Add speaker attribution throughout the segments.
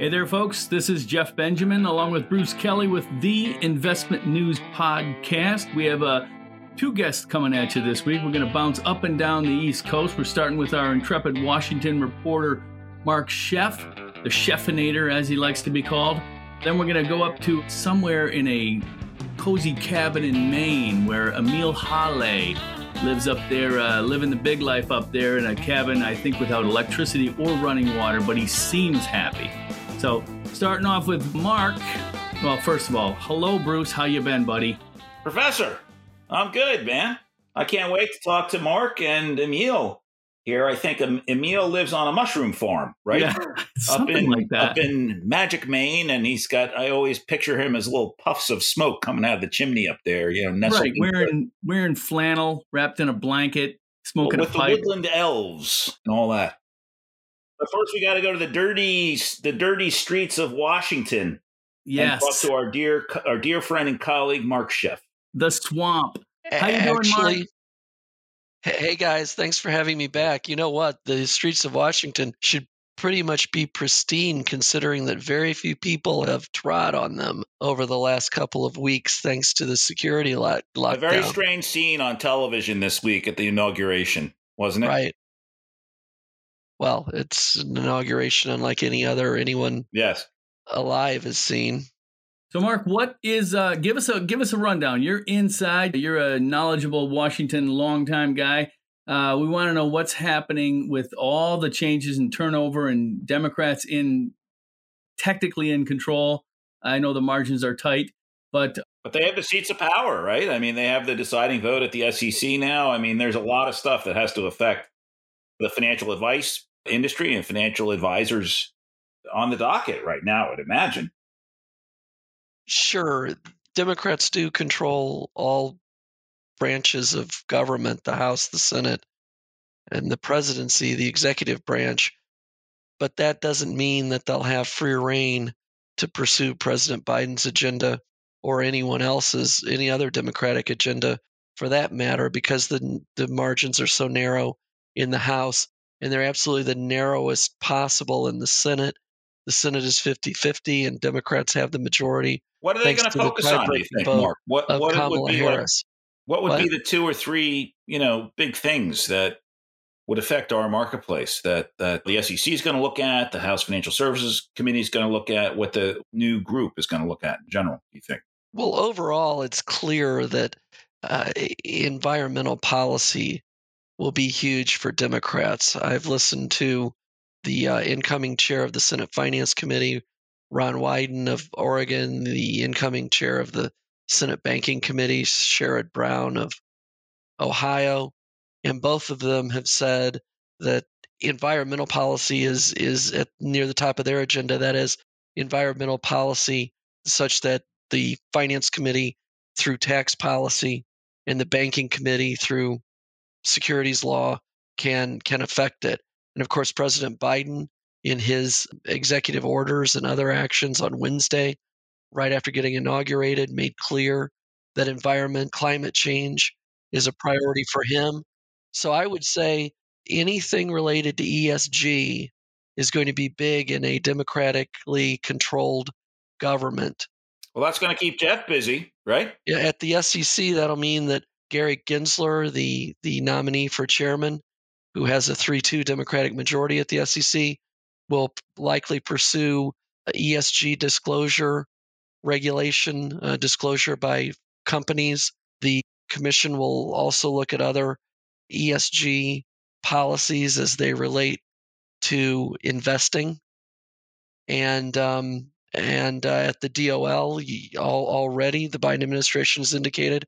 Speaker 1: Hey there, folks. This is Jeff Benjamin along with Bruce Kelly with the Investment News Podcast. We have uh, two guests coming at you this week. We're going to bounce up and down the East Coast. We're starting with our intrepid Washington reporter, Mark Schoeff, the Sheffinator, as he likes to be called. Then we're going to go up to somewhere in a cozy cabin in Maine where Emile Hallez lives up there, uh, living the big life up there in a cabin, I think without electricity or running water, but he seems happy. So, starting off with Mark. Well, first of all, hello, Bruce. How you been, buddy?
Speaker 2: Professor, I'm good, man. I can't wait to talk to Mark and Emile here. I think Emile lives on a mushroom farm, right?
Speaker 1: Yeah,
Speaker 2: up
Speaker 1: in like that.
Speaker 2: up in Magic, Maine, and he's got. I always picture him as little puffs of smoke coming out of the chimney up there. You know, nestled
Speaker 1: right, wearing wearing flannel, wrapped in a blanket, smoking
Speaker 2: well, with
Speaker 1: a pipe.
Speaker 2: the woodland elves and all that. But first, we got to go to the dirty, the dirty streets of Washington.
Speaker 1: Yes.
Speaker 2: And talk to our dear, our dear friend and colleague Mark Schoeff.
Speaker 1: The swamp. How you
Speaker 3: doing,
Speaker 1: Actually, Mark?
Speaker 3: Hey guys, thanks for having me back. You know what? The streets of Washington should pretty much be pristine considering that very few people have trod on them over the last couple of weeks thanks to the security lock- lockdown.
Speaker 2: A very strange scene on television this week at the inauguration, wasn't it?
Speaker 3: Right well, it's an inauguration unlike any other anyone
Speaker 2: yes
Speaker 3: alive has seen.
Speaker 1: So, Mark, what is? Uh, give us a give us a rundown. You're inside. You're a knowledgeable Washington longtime guy. Uh, we want to know what's happening with all the changes and turnover and Democrats in technically in control. I know the margins are tight, but
Speaker 2: but they have the seats of power, right? I mean, they have the deciding vote at the SEC now. I mean, there's a lot of stuff that has to affect the financial advice industry and financial advisors on the docket right now, I'd imagine.
Speaker 3: Sure. Democrats do control all branches of government the House, the Senate, and the presidency, the executive branch. But that doesn't mean that they'll have free reign to pursue President Biden's agenda or anyone else's, any other Democratic agenda for that matter, because the, the margins are so narrow in the House and they're absolutely the narrowest possible in the Senate. The Senate is 50 50, and Democrats have the majority.
Speaker 2: What are they going to focus on, do you think, Mark? What, what would be. Like, what would what? be the two or three, you know, big things that would affect our marketplace that, that the SEC is going to look at, the House Financial Services Committee is going to look at, what the new group is going to look at in general, do you think?
Speaker 3: Well, overall, it's clear that uh, environmental policy will be huge for Democrats. I've listened to the uh, incoming chair of the Senate Finance Committee, Ron Wyden of Oregon, the incoming chair of the Senate Banking Committee, Sherrod Brown of Ohio, and both of them have said that environmental policy is is at near the top of their agenda. That is environmental policy such that the Finance Committee through tax policy and the Banking Committee through securities law can can affect it. And of course, President Biden, in his executive orders and other actions on Wednesday, right after getting inaugurated, made clear that environment, climate change is a priority for him. So I would say anything related to ESG is going to be big in a democratically controlled government.
Speaker 2: Well, that's going to keep Jeff busy, right?
Speaker 3: Yeah, at the SEC, that'll mean that Gary Gensler, the the nominee for chairman, who has a 3-2 Democratic majority at the SEC, will likely pursue ESG disclosure regulation, uh, disclosure by companies. The commission will also look at other ESG policies as they relate to investing. And um, and uh, at the DOL, already the Biden administration has indicated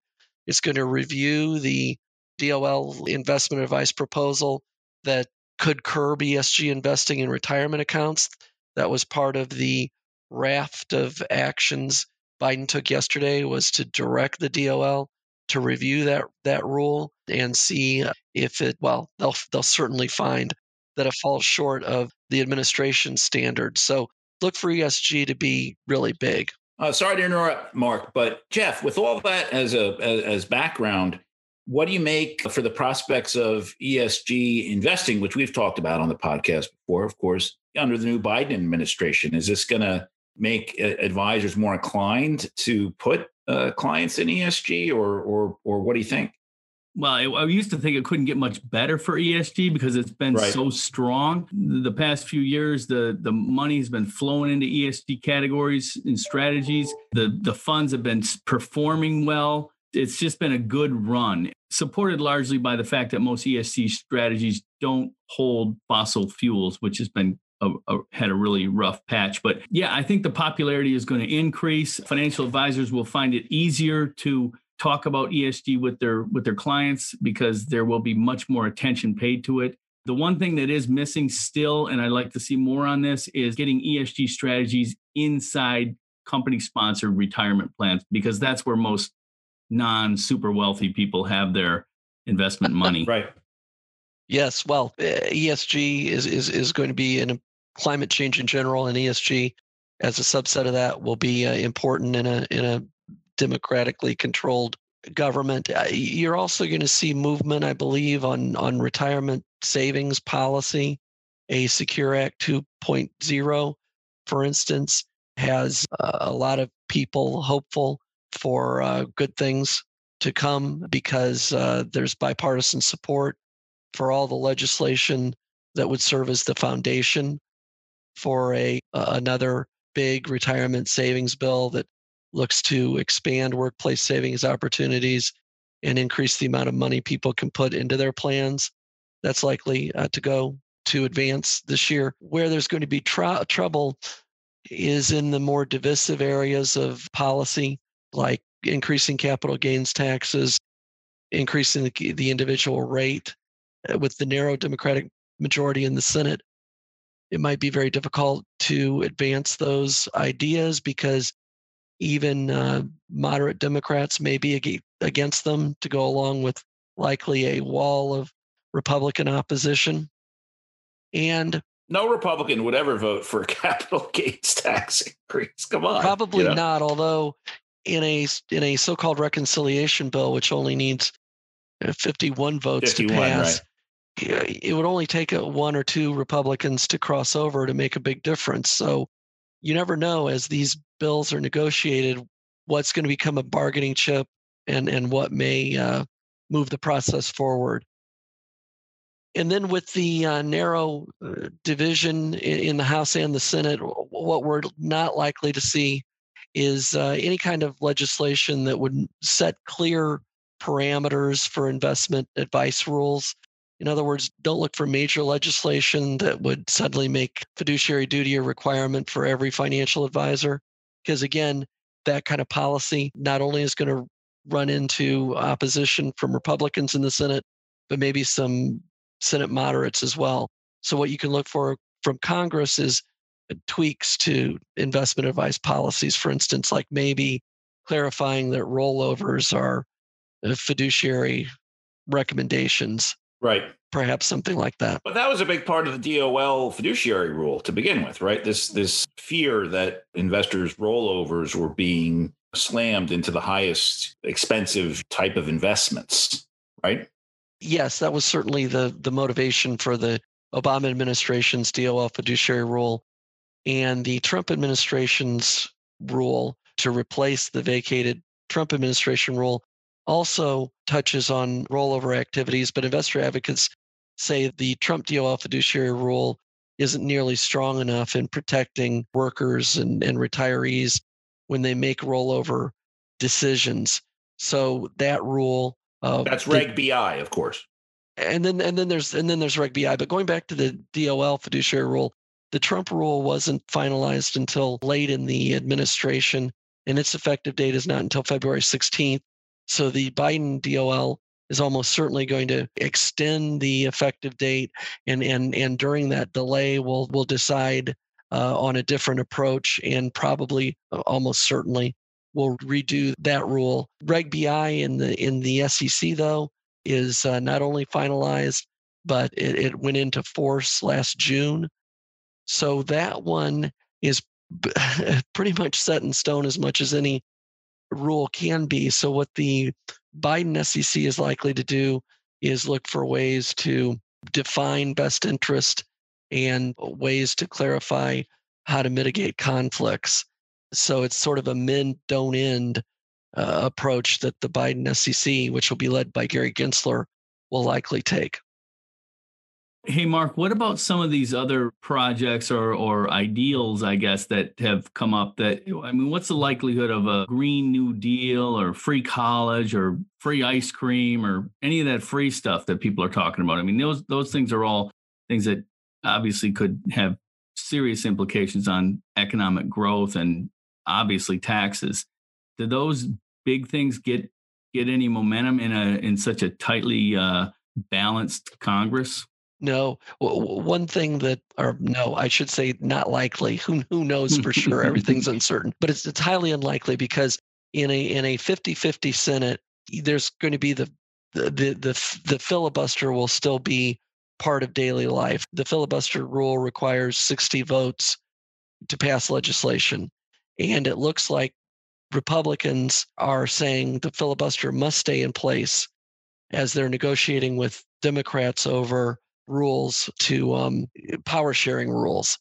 Speaker 3: it's going to review the DOL investment advice proposal that could curb ESG investing in retirement accounts. That was part of the raft of actions Biden took yesterday was to direct the DOL to review that that rule and see uh, if it well they'll they'll certainly find that it falls short of the administration standards. So look for ESG to be really big.
Speaker 2: Uh, sorry to interrupt, Mark, but Jeff, with all that as a as, as background, What do you make for the prospects of ESG investing, which we've talked about on the podcast before, of course, under the new Biden administration? Is this going to make advisors more inclined to put uh, clients in ESG, or or or what do you think?
Speaker 1: Well, I, used to think it couldn't get much better for ESG because it's been right. so strong. The past few years, the the money's been flowing into ESG categories and strategies. The the funds have been performing well. It's just been a good run, supported largely by the fact that most ESG strategies don't hold fossil fuels, which has been a, a, had a really rough patch. But yeah, I think the popularity is going to increase. Financial advisors will find it easier to talk about ESG with their with their clients because there will be much more attention paid to it. The one thing that is missing still, and I'd like to see more on this, is getting ESG strategies inside company sponsored retirement plans because that's where most non super wealthy people have their investment money.
Speaker 2: right.
Speaker 3: Yes. Well, eh, ESG is, is, is going to be in a climate change in general, and ESG as a subset of that will be uh, important in a in a democratically controlled government. Uh, you're also going to see movement, I believe, on on retirement savings policy. A Secure Act 2.0, for instance, has a lot of people hopeful for uh, good things to come because uh, there's bipartisan support for all the legislation that would serve as the foundation for a uh, another big retirement savings bill that looks to expand workplace savings opportunities and increase the amount of money people can put into their plans. That's likely uh, to go to advance this year. Where there's going to be tr- trouble is in the more divisive areas of policy, like increasing capital gains taxes, increasing the, the individual rate. Uh, with the narrow Democratic majority in the Senate, it might be very difficult to advance those ideas because even uh, moderate Democrats may be against them to go along with likely a wall of Republican opposition. And
Speaker 2: no Republican would ever vote for a capital gains tax increase. Come on,
Speaker 3: probably you know? not. Although in a in a so-called reconciliation bill, which only needs uh, 51 votes 51, to pass, right. it would only take a, one or two Republicans to cross over to make a big difference. So you never know as these bills are negotiated what's going to become a bargaining chip and and what may uh, move the process forward. And then with the uh, narrow uh, division in, the House and the Senate, what we're not likely to see is uh, any kind of legislation that would set clear parameters for investment advice rules in other words, don't look for major legislation that would suddenly make fiduciary duty a requirement for every financial advisor. Because again, that kind of policy not only is going to run into opposition from Republicans in the Senate, but maybe some Senate moderates as well. So, what you can look for from Congress is uh, tweaks to investment advice policies, for instance, like maybe clarifying that rollovers are uh, fiduciary recommendations
Speaker 2: Right.
Speaker 3: Perhaps something like that.
Speaker 2: But that was a big part of the DOL fiduciary rule to begin with, right? This this fear that investors' rollovers were being slammed into the highest expensive type of investments, right?
Speaker 3: Yes, that was certainly the the motivation for the Obama administration's DOL fiduciary rule and the Trump administration's rule to replace the vacated Trump administration rule also touches on rollover activities, but investor advocates say the Trump DOL fiduciary rule isn't nearly strong enough in protecting workers and, and retirees when they make rollover decisions. So that rule
Speaker 2: uh, that's Reg the, BI, of course.
Speaker 3: And then and then there's and then there's Reg BI. But going back to the DOL fiduciary rule, the Trump rule wasn't finalized until late in the administration, and its effective date is not until February 16th. So the Biden DOL is almost certainly going to extend the effective date, and and and during that delay, we'll we'll decide uh, on a different approach, and probably uh, almost certainly will redo that rule. Reg BI in the in the SEC though is uh, not only finalized, but it, it went into force last June. So that one is pretty much set in stone as much as any rule can be. So what the Biden SEC is likely to do is look for ways to define best interest and ways to clarify how to mitigate conflicts. So it's sort of a men don't end uh, approach that the Biden SEC, which will be led by Gary Gensler, will likely take.
Speaker 1: Hey, Mark, what about some of these other projects or, or ideals, I guess, that have come up? That, I mean, what's the likelihood of a Green New Deal or free college or free ice cream or any of that free stuff that people are talking about? I mean, those, those things are all things that obviously could have serious implications on economic growth and obviously taxes. Do those big things get get any momentum in a in such a tightly uh, balanced Congress?
Speaker 3: No, one thing that, or no, I should say, not likely. Who who knows for sure? Everything's uncertain, but it's it's highly unlikely because in a in a 50-50 Senate, there's going to be the the the the, the filibuster will still be part of daily life. The filibuster rule requires 60 votes to pass legislation, and it looks like Republicans are saying the filibuster must stay in place as they're negotiating with Democrats over rules to um, power sharing rules.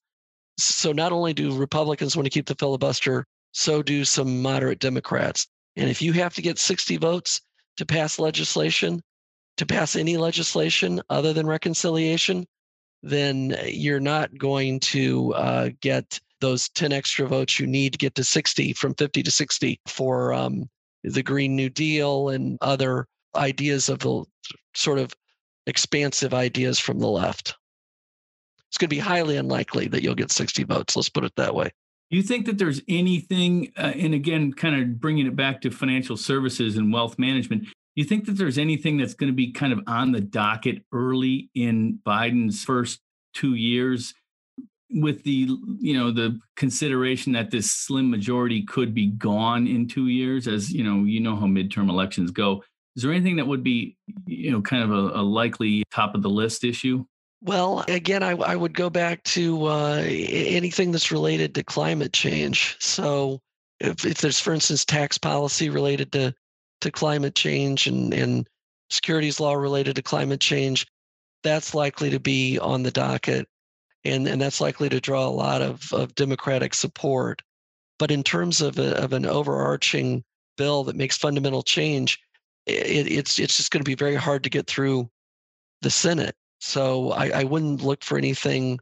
Speaker 3: So not only do Republicans want to keep the filibuster, so do some moderate Democrats. And if you have to get 60 votes to pass legislation, to pass any legislation other than reconciliation, then you're not going to uh, get those 10 extra votes you need to get to 60 from 50 to 60 for um, the Green New Deal and other ideas of the sort of expansive ideas from the left. It's going to be highly unlikely that you'll get 60 votes. Let's put it that way.
Speaker 1: You think that there's anything, uh, and again, kind of bringing it back to financial services and wealth management, you think that there's anything that's going to be kind of on the docket early in Biden's first two years with the you know the consideration that this slim majority could be gone in two years as you know you know how midterm elections go is there anything that would be, you know, kind of a, a likely top of the list issue?
Speaker 3: Well, again, I, I would go back to uh, anything that's related to climate change. So, if, if there's, for instance, tax policy related to, to climate change and, and securities law related to climate change, that's likely to be on the docket. And, and that's likely to draw a lot of, of Democratic support. But in terms of, a, of an overarching bill that makes fundamental change, it, it's it's just going to be very hard to get through the Senate. So I, I wouldn't look for anything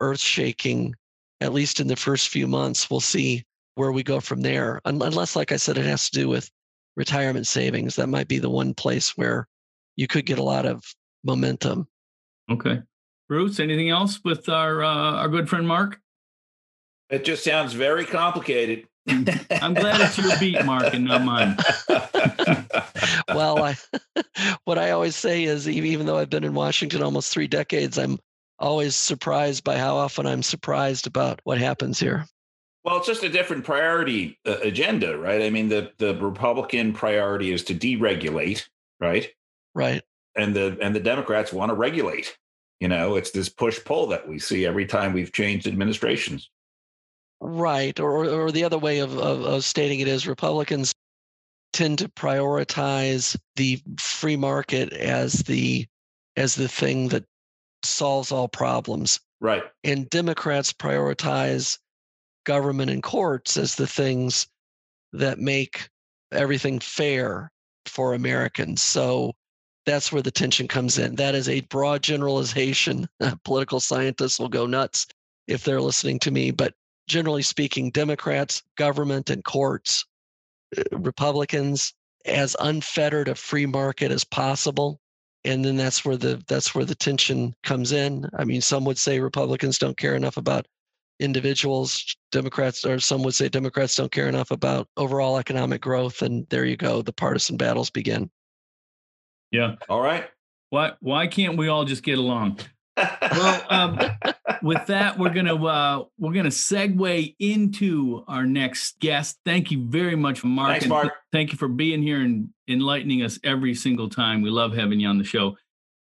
Speaker 3: earth shaking, at least in the first few months. We'll see where we go from there. Unless, like I said, it has to do with retirement savings. That might be the one place where you could get a lot of momentum.
Speaker 1: Okay. Bruce, anything else with our uh, our good friend Mark?
Speaker 2: It just sounds very complicated.
Speaker 1: I'm glad it's your beat, Mark, and not mine.
Speaker 3: well, I, what I always say is, even though I've been in Washington almost three decades, I'm always surprised by how often I'm surprised about what happens here.
Speaker 2: Well, it's just a different priority uh, agenda, right? I mean, the the Republican priority is to deregulate, right?
Speaker 3: Right.
Speaker 2: And the and the Democrats want to regulate. You know, it's this push pull that we see every time we've changed administrations.
Speaker 3: Right. Or, or the other way of, of, of stating it is Republicans tend to prioritize the free market as the as the thing that solves all problems.
Speaker 2: Right.
Speaker 3: And Democrats prioritize government and courts as the things that make everything fair for Americans. So that's where the tension comes in. That is a broad generalization. Political scientists will go nuts if they're listening to me, but generally speaking, Democrats, government, and courts, uh, Republicans, as unfettered a free market as possible. And then that's where the that's where the tension comes in. I mean, some would say Republicans don't care enough about individuals. Democrats, or some would say Democrats don't care enough about overall economic growth. And there you go, the partisan battles begin.
Speaker 1: Yeah.
Speaker 2: All right.
Speaker 1: Why why can't we all just get along? Well, um, with that, we're gonna uh, we're gonna segue into our next guest. Thank you very much, Mark.
Speaker 2: Thanks, Mark.
Speaker 1: thank you for being here and enlightening us every single time. We love having you on the show.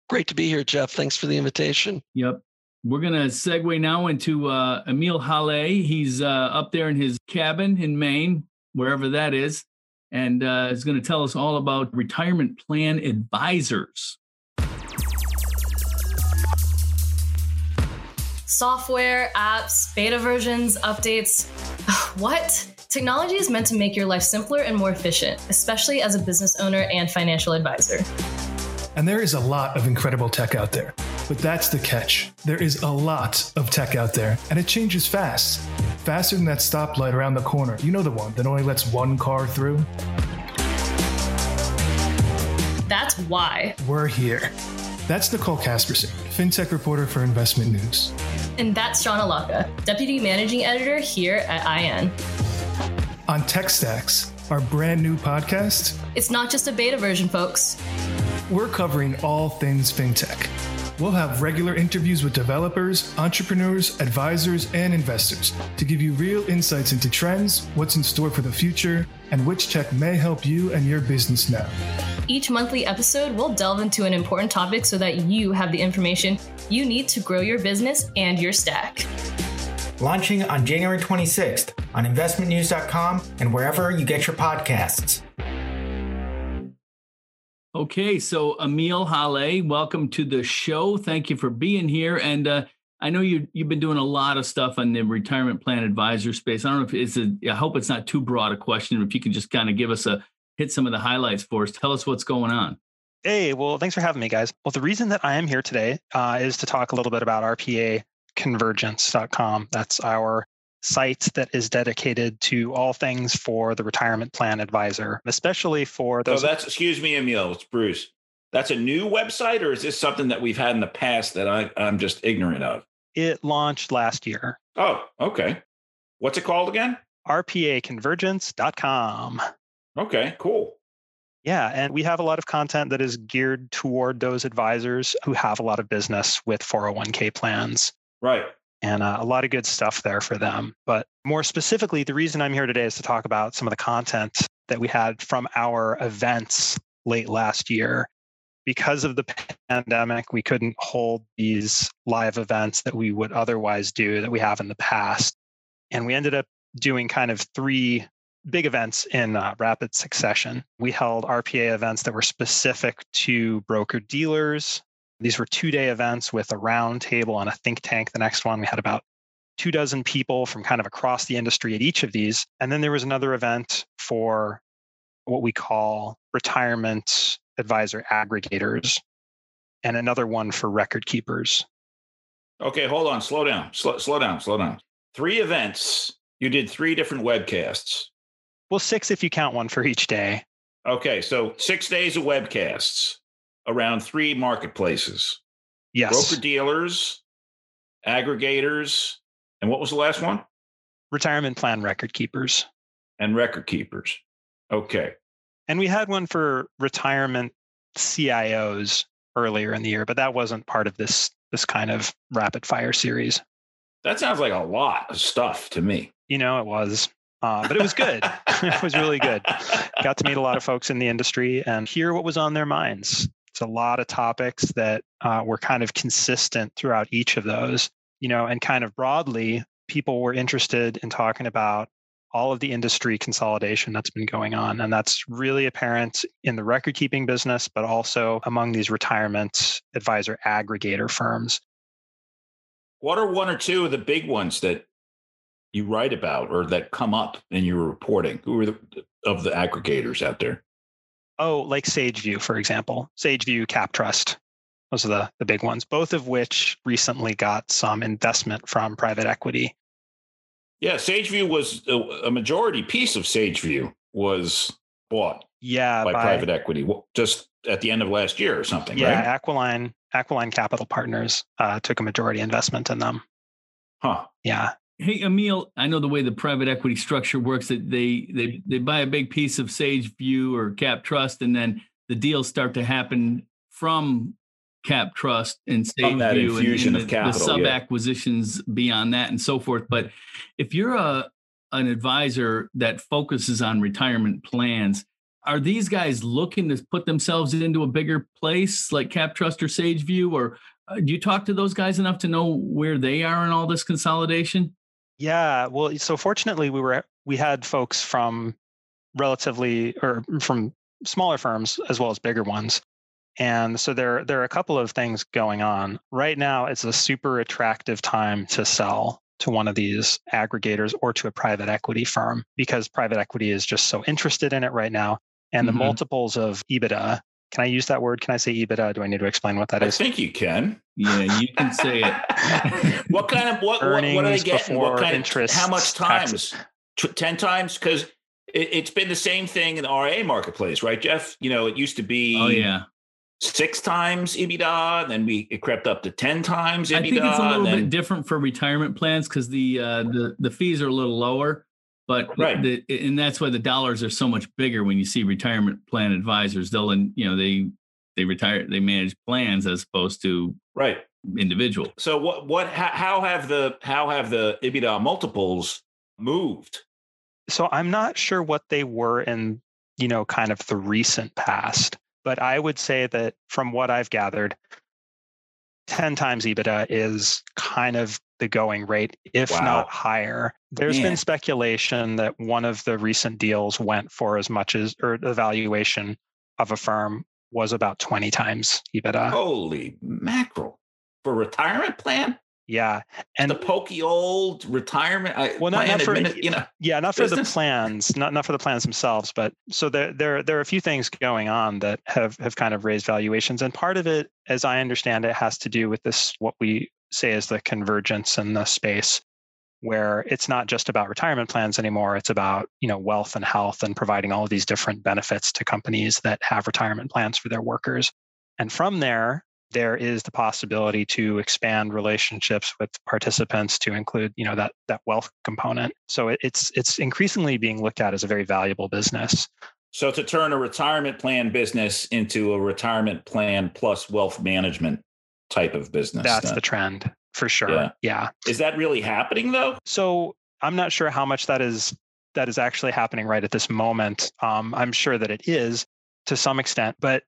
Speaker 3: Great to be here, Jeff. Thanks for the invitation.
Speaker 1: Yep. We're gonna segue now into uh, Emile Hallez. He's uh, up there in his cabin in Maine, wherever that is. and uh, is going to tell us all about retirement plan advisors.
Speaker 4: Software, apps, beta versions, updates. What? Technology is meant to make your life simpler and more efficient, especially as a business owner and financial advisor.
Speaker 5: And there is a lot of incredible tech out there. But that's the catch. There is a lot of tech out there, and it changes fast. Faster than that stoplight around the corner. You know the one that only lets one car through?
Speaker 4: That's why.
Speaker 5: We're here. That's Nicole Casperson, FinTech reporter for Investment News.
Speaker 4: And that's Sean Allocca, Deputy Managing Editor here at IN.
Speaker 5: On Tech Stacks, our brand new podcast,
Speaker 4: It's not just a beta version, folks.
Speaker 5: we're covering all things fintech. We'll have regular interviews with developers, entrepreneurs, advisors, and investors to give you real insights into trends, what's in store for the future, and which tech may help you and your business now.
Speaker 4: Each monthly episode will delve into an important topic so that you have the information you need to grow your business and your stack.
Speaker 6: Launching on January 26th on investmentnews.com and wherever you get your podcasts.
Speaker 1: Okay, so Emile Hallez, welcome to the show. Thank you for being here. And uh, I know you you've been doing a lot of stuff on the retirement plan advisor space. I don't know if it's a. I hope it's not too broad a question. If you can just kind of give us a hit some of the highlights for us. Tell us what's going on.
Speaker 7: Hey, well, thanks for having me, guys. Well, the reason that I am here today uh, is to talk a little bit about RPAconvergence.com. That's our site that is dedicated to all things for the retirement plan advisor, especially for
Speaker 2: So
Speaker 7: those.
Speaker 2: that's excuse me, Emile. It's Bruce. That's a new website, or is this something that we've had in the past that I, I'm just ignorant of?
Speaker 7: it launched last year.
Speaker 2: Oh, okay. What's it called again?
Speaker 7: RPAconvergence.com.
Speaker 2: Okay, cool.
Speaker 7: Yeah, and we have a lot of content that is geared toward those advisors who have a lot of business with 401k plans.
Speaker 2: Right.
Speaker 7: and uh, a lot of good stuff there for them. But more specifically, the reason I'm here today is to talk about some of the content that we had from our events late last year. Because of the pandemic, we couldn't hold these live events that we would otherwise do that we have in the past. And we ended up doing kind of three big events in uh, rapid succession. We held RPA events that were specific to broker dealers, these were two day events with a round table and a think tank. The next one, we had about two dozen people from kind of across the industry at each of these. And then there was another event for what we call retirement advisor aggregators, and another one for record keepers.
Speaker 2: Okay, hold on. Slow down. Slow, slow down. Slow down. Three events. You did three different webcasts.
Speaker 7: Well, six if you count one for each day.
Speaker 2: Okay, so six days of webcasts around three marketplaces
Speaker 7: Yes.
Speaker 2: broker dealers, aggregators, and what was the last one?
Speaker 7: Retirement plan record keepers.
Speaker 2: And record keepers. Okay.
Speaker 7: And we had one for retirement CIOs earlier in the year, but that wasn't part of this this kind of rapid fire series.
Speaker 2: That sounds like a lot of stuff to me.
Speaker 7: You know, it was, uh, but it was good. it was really good. Got to meet a lot of folks in the industry and hear what was on their minds. It's a lot of topics that uh, were kind of consistent throughout each of those, you know, and kind of broadly, people were interested in talking about all of the industry consolidation that's been going on. And that's really apparent in the record keeping business, but also among these retirement advisor aggregator firms.
Speaker 2: What are one or two of the big ones that you write about or that come up in your reporting? Who are the of the aggregators out there?
Speaker 7: Oh, like SageView, for example. SageView, CapTrust. Those are the, the big ones, both of which recently got some investment from private equity.
Speaker 2: Yeah, SageView was a, a majority piece of SageView was bought
Speaker 7: Yeah,
Speaker 2: by, private equity just at the end of last year or something,
Speaker 7: Yeah,
Speaker 2: right?
Speaker 7: Aquiline Aquiline Capital Partners uh, took a majority investment in them.
Speaker 2: Huh.
Speaker 7: Yeah,
Speaker 1: Hey, Emile, I know the way the private equity structure works that they they they buy a big piece of SageView or CapTrust, and then the deals start to happen from CapTrust and SageView
Speaker 2: infusion
Speaker 1: and,
Speaker 2: of
Speaker 1: the, the
Speaker 2: capital,
Speaker 1: sub
Speaker 2: yeah.
Speaker 1: acquisitions beyond that and so forth. But if you're a an advisor that focuses on retirement plans, are these guys looking to put themselves into a bigger place like CapTrust or SageView, or uh, do you talk to those guys enough to know where they are in all this consolidation?
Speaker 7: Yeah. Well, so fortunately, we were we had folks from relatively or from smaller firms as well as bigger ones. And so there, there are a couple of things going on. Right now, it's a super attractive time to sell to one of these aggregators or to a private equity firm because private equity is just so interested in it right now. And mm-hmm. the multiples of EBITDA can I use that word? Can I say EBITDA? Do I need to explain what that
Speaker 2: I
Speaker 7: is?
Speaker 2: I think you can.
Speaker 1: Yeah, you can say it.
Speaker 2: what kind of what, what, what are they getting? What kind interest, of how much times? Ten times? Because it, has been the same thing in the RA marketplace, right, Jeff? You know, it used to be.
Speaker 1: Oh yeah.
Speaker 2: Six times EBITDA, then we it crept up to ten times EBITDA. I
Speaker 1: think it's a little then, bit different for retirement plans because the uh, the the fees are a little lower. But right. The, and that's why the dollars are so much bigger when you see retirement plan advisors. They'll, you know, they they retire, they manage plans as opposed to
Speaker 2: right
Speaker 1: individual.
Speaker 2: So what what how have the how have the EBITDA multiples moved?
Speaker 7: So I'm not sure what they were in, you know, kind of the recent past, but I would say that from what I've gathered, 10 times EBITDA is kind of the going rate, if wow. not higher. There's Man. been speculation that one of the recent deals went for as much as, or the valuation of a firm was about 20 times EBITDA.
Speaker 2: Holy mackerel. For retirement plan?
Speaker 7: Yeah,
Speaker 2: and the pokey old retirement.
Speaker 7: Well, not, not for you know, yeah, not business. for the plans, not not for the plans themselves, but so there there there are a few things going on that have have kind of raised valuations, and part of it, as I understand it, has to do with this what we say is the convergence in the space, where it's not just about retirement plans anymore; it's about you know wealth and health and providing all of these different benefits to companies that have retirement plans for their workers. And from there, there is the possibility to expand relationships with participants to include you know that that wealth component so it, it's it's increasingly being looked at as a very valuable business
Speaker 2: so to turn a retirement plan business into a retirement plan plus wealth management type of business
Speaker 7: that's then. the trend for sure yeah. yeah
Speaker 2: is that really happening though
Speaker 7: so i'm not sure how much that is that is actually happening right at this moment um, i'm sure that it is to some extent but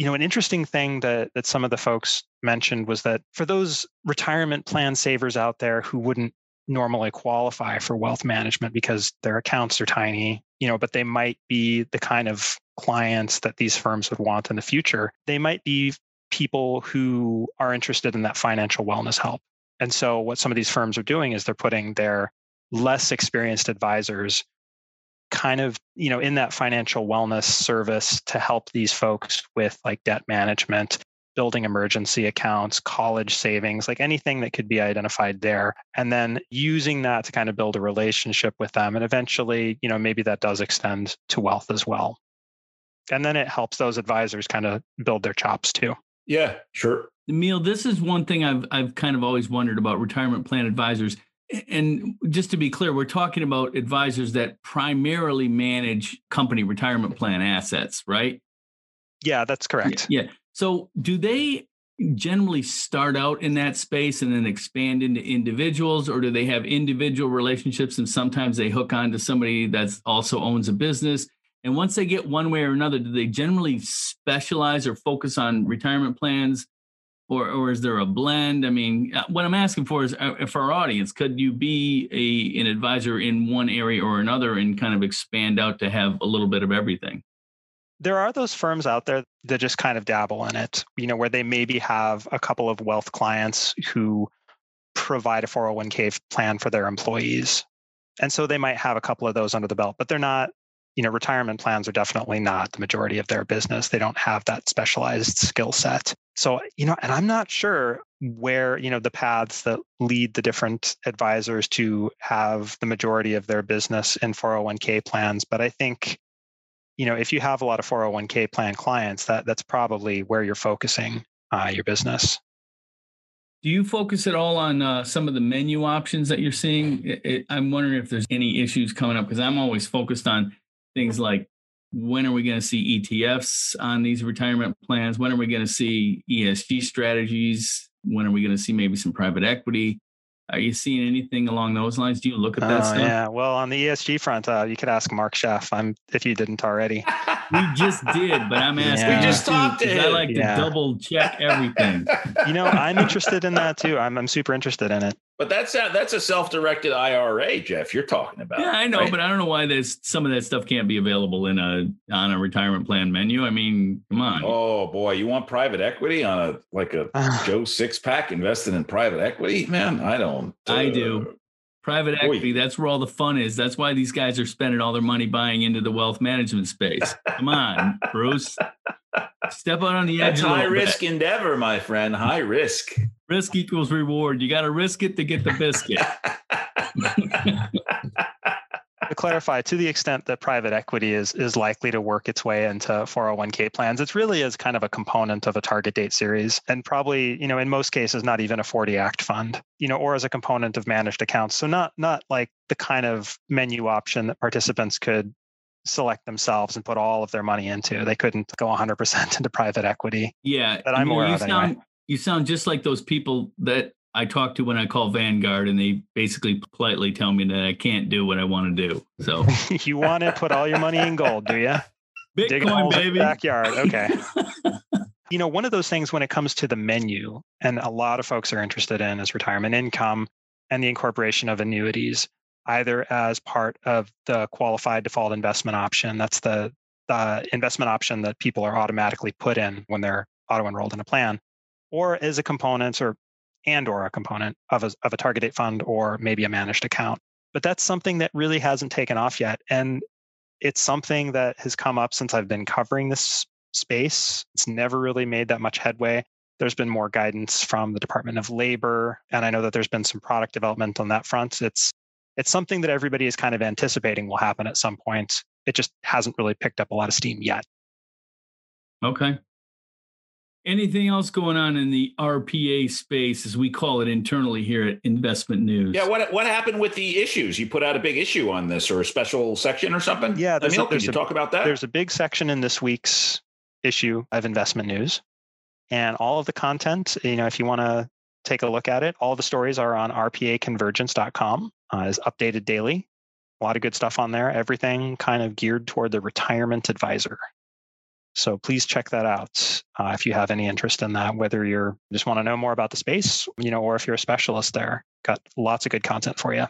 Speaker 7: you know, an interesting thing that that some of the folks mentioned was that for those retirement plan savers out there who wouldn't normally qualify for wealth management because their accounts are tiny, you know, but they might be the kind of clients that these firms would want in the future. They might be people who are interested in that financial wellness help. And so what some of these firms are doing is they're putting their less experienced advisors kind of you know in that financial wellness service to help these folks with like debt management building emergency accounts college savings like anything that could be identified there and then using that to kind of build a relationship with them. And eventually you know maybe that does extend to wealth as well. And then it helps those advisors kind of build their chops too
Speaker 2: yeah sure
Speaker 1: Emile, this is one thing I've I've kind of always wondered about retirement plan advisors and just to be clear, we're talking about advisors that primarily manage company retirement plan assets, right?
Speaker 7: Yeah, that's correct.
Speaker 1: Yeah. So, do they generally start out in that space and then expand into individuals, or do they have individual relationships and sometimes they hook on to somebody that also owns a business? And once they get one way or another, do they generally specialize or focus on retirement plans or or is there a blend? I mean, uh, what I'm asking for is uh, for our audience, could you be a an advisor in one area or another and kind of expand out to have a little bit of everything?
Speaker 7: There are those firms out there that just kind of dabble in it, you know, where they maybe have a couple of wealth clients who provide a 401k plan for their employees. And so they might have a couple of those under the belt, but they're not you know retirement plans are definitely not the majority of their business. They don't have that specialized skill set. So you know and i'm not sure where you know the paths that lead the different advisors to have the majority of their business in 401k plans but i think you know if you have a lot of 401k plan clients that that's probably where you're focusing uh, your business.
Speaker 1: Do you focus at all on uh, some of the menu options that you're seeing? It, it, I'm wondering if there's any issues coming up because I'm always focused on things like when are we going to see ETFs on these retirement plans? When are we going to see ESG strategies? When are we going to see maybe some private equity? Are you seeing anything along those lines? Do you look at that uh, stuff?
Speaker 7: Yeah. Well, on the ESG front, uh, you could ask Mark Schoeff. I'm if you didn't already.
Speaker 1: we just did, but I'm asking. Yeah.
Speaker 2: We just talked to him.
Speaker 1: I like yeah. to double check everything.
Speaker 7: You know, I'm interested in that too. I'm I'm super interested in it.
Speaker 2: But that's a, that's a self-directed IRA, Jeff. You're talking about.
Speaker 1: Yeah, I know,
Speaker 2: right?
Speaker 1: but I don't know why there's some of that stuff can't be available in a on a retirement plan menu. I mean, come on.
Speaker 2: Oh boy, you want private equity on a like a Joe six pack invested in private equity? Man, I don't.
Speaker 1: I do. Private equity, that's where all the fun is. That's why these guys are spending all their money buying into the wealth management space. Come on, Bruce. Step out on the edge
Speaker 2: That's
Speaker 1: a
Speaker 2: high
Speaker 1: bit.
Speaker 2: risk endeavor, my friend. High risk.
Speaker 1: Risk equals reward. You got to risk it to get the biscuit.
Speaker 7: to clarify, to the extent that private equity is is likely to work its way into 401k plans, it's really is kind of a component of a target date series, and probably you know in most cases not even a 40 act fund, you know, or as a component of managed accounts. So not not like the kind of menu option that participants could select themselves and put all of their money into. They couldn't go 100% into private equity.
Speaker 1: Yeah,
Speaker 7: That I'm aware
Speaker 1: you
Speaker 7: of anyway.
Speaker 1: sound you sound just like those people that I talk to when I call Vanguard, and they basically politely tell me that I can't do what I want to do. So
Speaker 7: you want to put all your money in gold, do you?
Speaker 1: Bitcoin,
Speaker 7: holes in the
Speaker 1: baby.
Speaker 7: backyard. Okay. you know, one of those things when it comes to the menu, and a lot of folks are interested in is retirement income and the incorporation of annuities, either as part of the qualified default investment option. That's the, the investment option that people are automatically put in when they're auto enrolled in a plan, or as a component or and or a component of a, of a target date fund or maybe a managed account. But that's something that really hasn't taken off yet. And it's something that has come up since I've been covering this space. It's never really made that much headway. There's been more guidance from the Department of Labor, and I know that there's been some product development on that front. It's it's something that everybody is kind of anticipating will happen at some point. It just hasn't really picked up a lot of steam yet.
Speaker 1: Okay. Anything else going on in the RPA space, as we call it internally here at Investment News?
Speaker 2: Yeah, what what happened with the issues? You put out a big issue on this or a special section or something?
Speaker 7: Yeah, there's a-
Speaker 2: Emile, can
Speaker 7: there's
Speaker 2: you
Speaker 7: a-
Speaker 2: talk about that?
Speaker 7: There's a big section in this week's issue of Investment News, and all of the content. You know, if you want to take a look at it, all the stories are on rpaconvergence.com. Uh, is updated daily. A lot of good stuff on there. Everything kind of geared toward the retirement advisor. So please check that out uh, if you have any interest in that. Whether you're just want to know more about the space, you know, or if you're a specialist there, got lots of good content for you.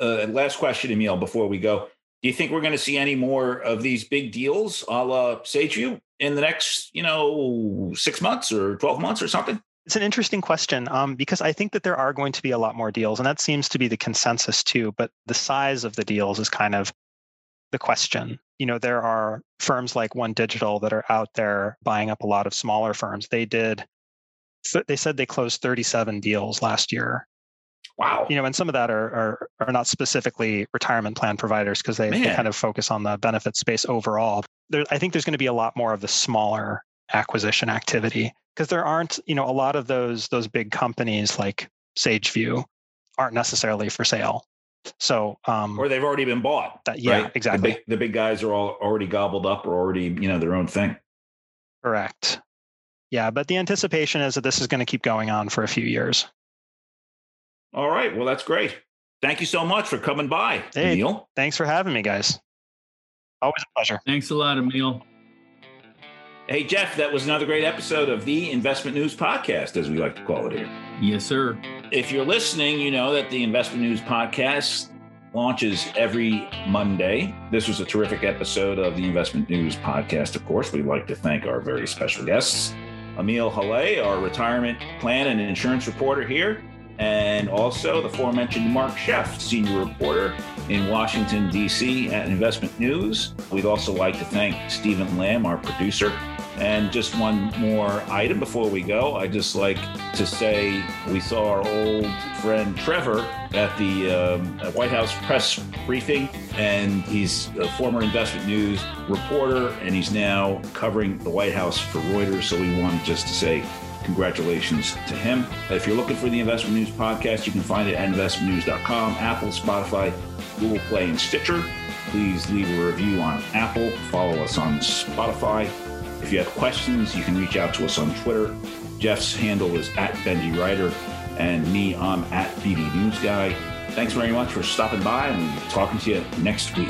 Speaker 2: uh, and last question, Emile, before we go. Do you think we're going to see any more of these big deals a la SageView in the next, you know, six months or 12 months or something?
Speaker 7: It's an interesting question um, because I think that there are going to be a lot more deals, and that seems to be the consensus too. But the size of the deals is kind of the question. You know, there are firms like OneDigital that are out there buying up a lot of smaller firms. They did, they said they closed 37 deals last year.
Speaker 2: Wow.
Speaker 7: You know, and some of that are are, are not specifically retirement plan providers because they, they kind of focus on the benefit space overall. There, I think there's going to be a lot more of the smaller acquisition activity because there aren't, you know, a lot of those those big companies like SageView aren't necessarily for sale. So, um,
Speaker 2: Or they've already been bought.
Speaker 7: that, yeah,
Speaker 2: right?
Speaker 7: exactly,
Speaker 2: The big, the big guys are all already gobbled up or already, you know, their own thing.
Speaker 7: correct. Yeah, but the anticipation is that this is going to keep going on for a few years.
Speaker 2: All right. Well, that's great. Thank you so much for coming by,
Speaker 7: Hey.
Speaker 2: Emile.
Speaker 7: Thanks for having me, guys. Always a pleasure.
Speaker 1: Thanks a lot, Emile.
Speaker 2: Hey, Jeff, that was another great episode of the Investment News Podcast, as we like to call it here.
Speaker 1: Yes, sir.
Speaker 2: If you're listening, you know that the Investment News Podcast launches every Monday. This was a terrific episode of the Investment News Podcast, of course. We'd like to thank our very special guests, Emile Hallez, our retirement plan and insurance reporter here, and also the aforementioned Mark Schoeff, senior reporter in Washington, D.C. at Investment News. We'd also like to thank Stephen Lamb, our producer. And just one more item before we go. I'd just like to say we saw our old friend Trevor at the um, White House press briefing, and he's a former investment news reporter, and he's now covering the White House for Reuters. So we wanted just to say congratulations to him. If you're looking for the Investment News podcast, you can find it at investmentnews.com, Apple, Spotify, Google Play, and Stitcher. Please leave a review on Apple. Follow us on Spotify. If you have questions, you can reach out to us on Twitter. Jeff's handle is at Benji Writer, and me, I'm at BD News Guy. Thanks very much for stopping by, and talking to you next week.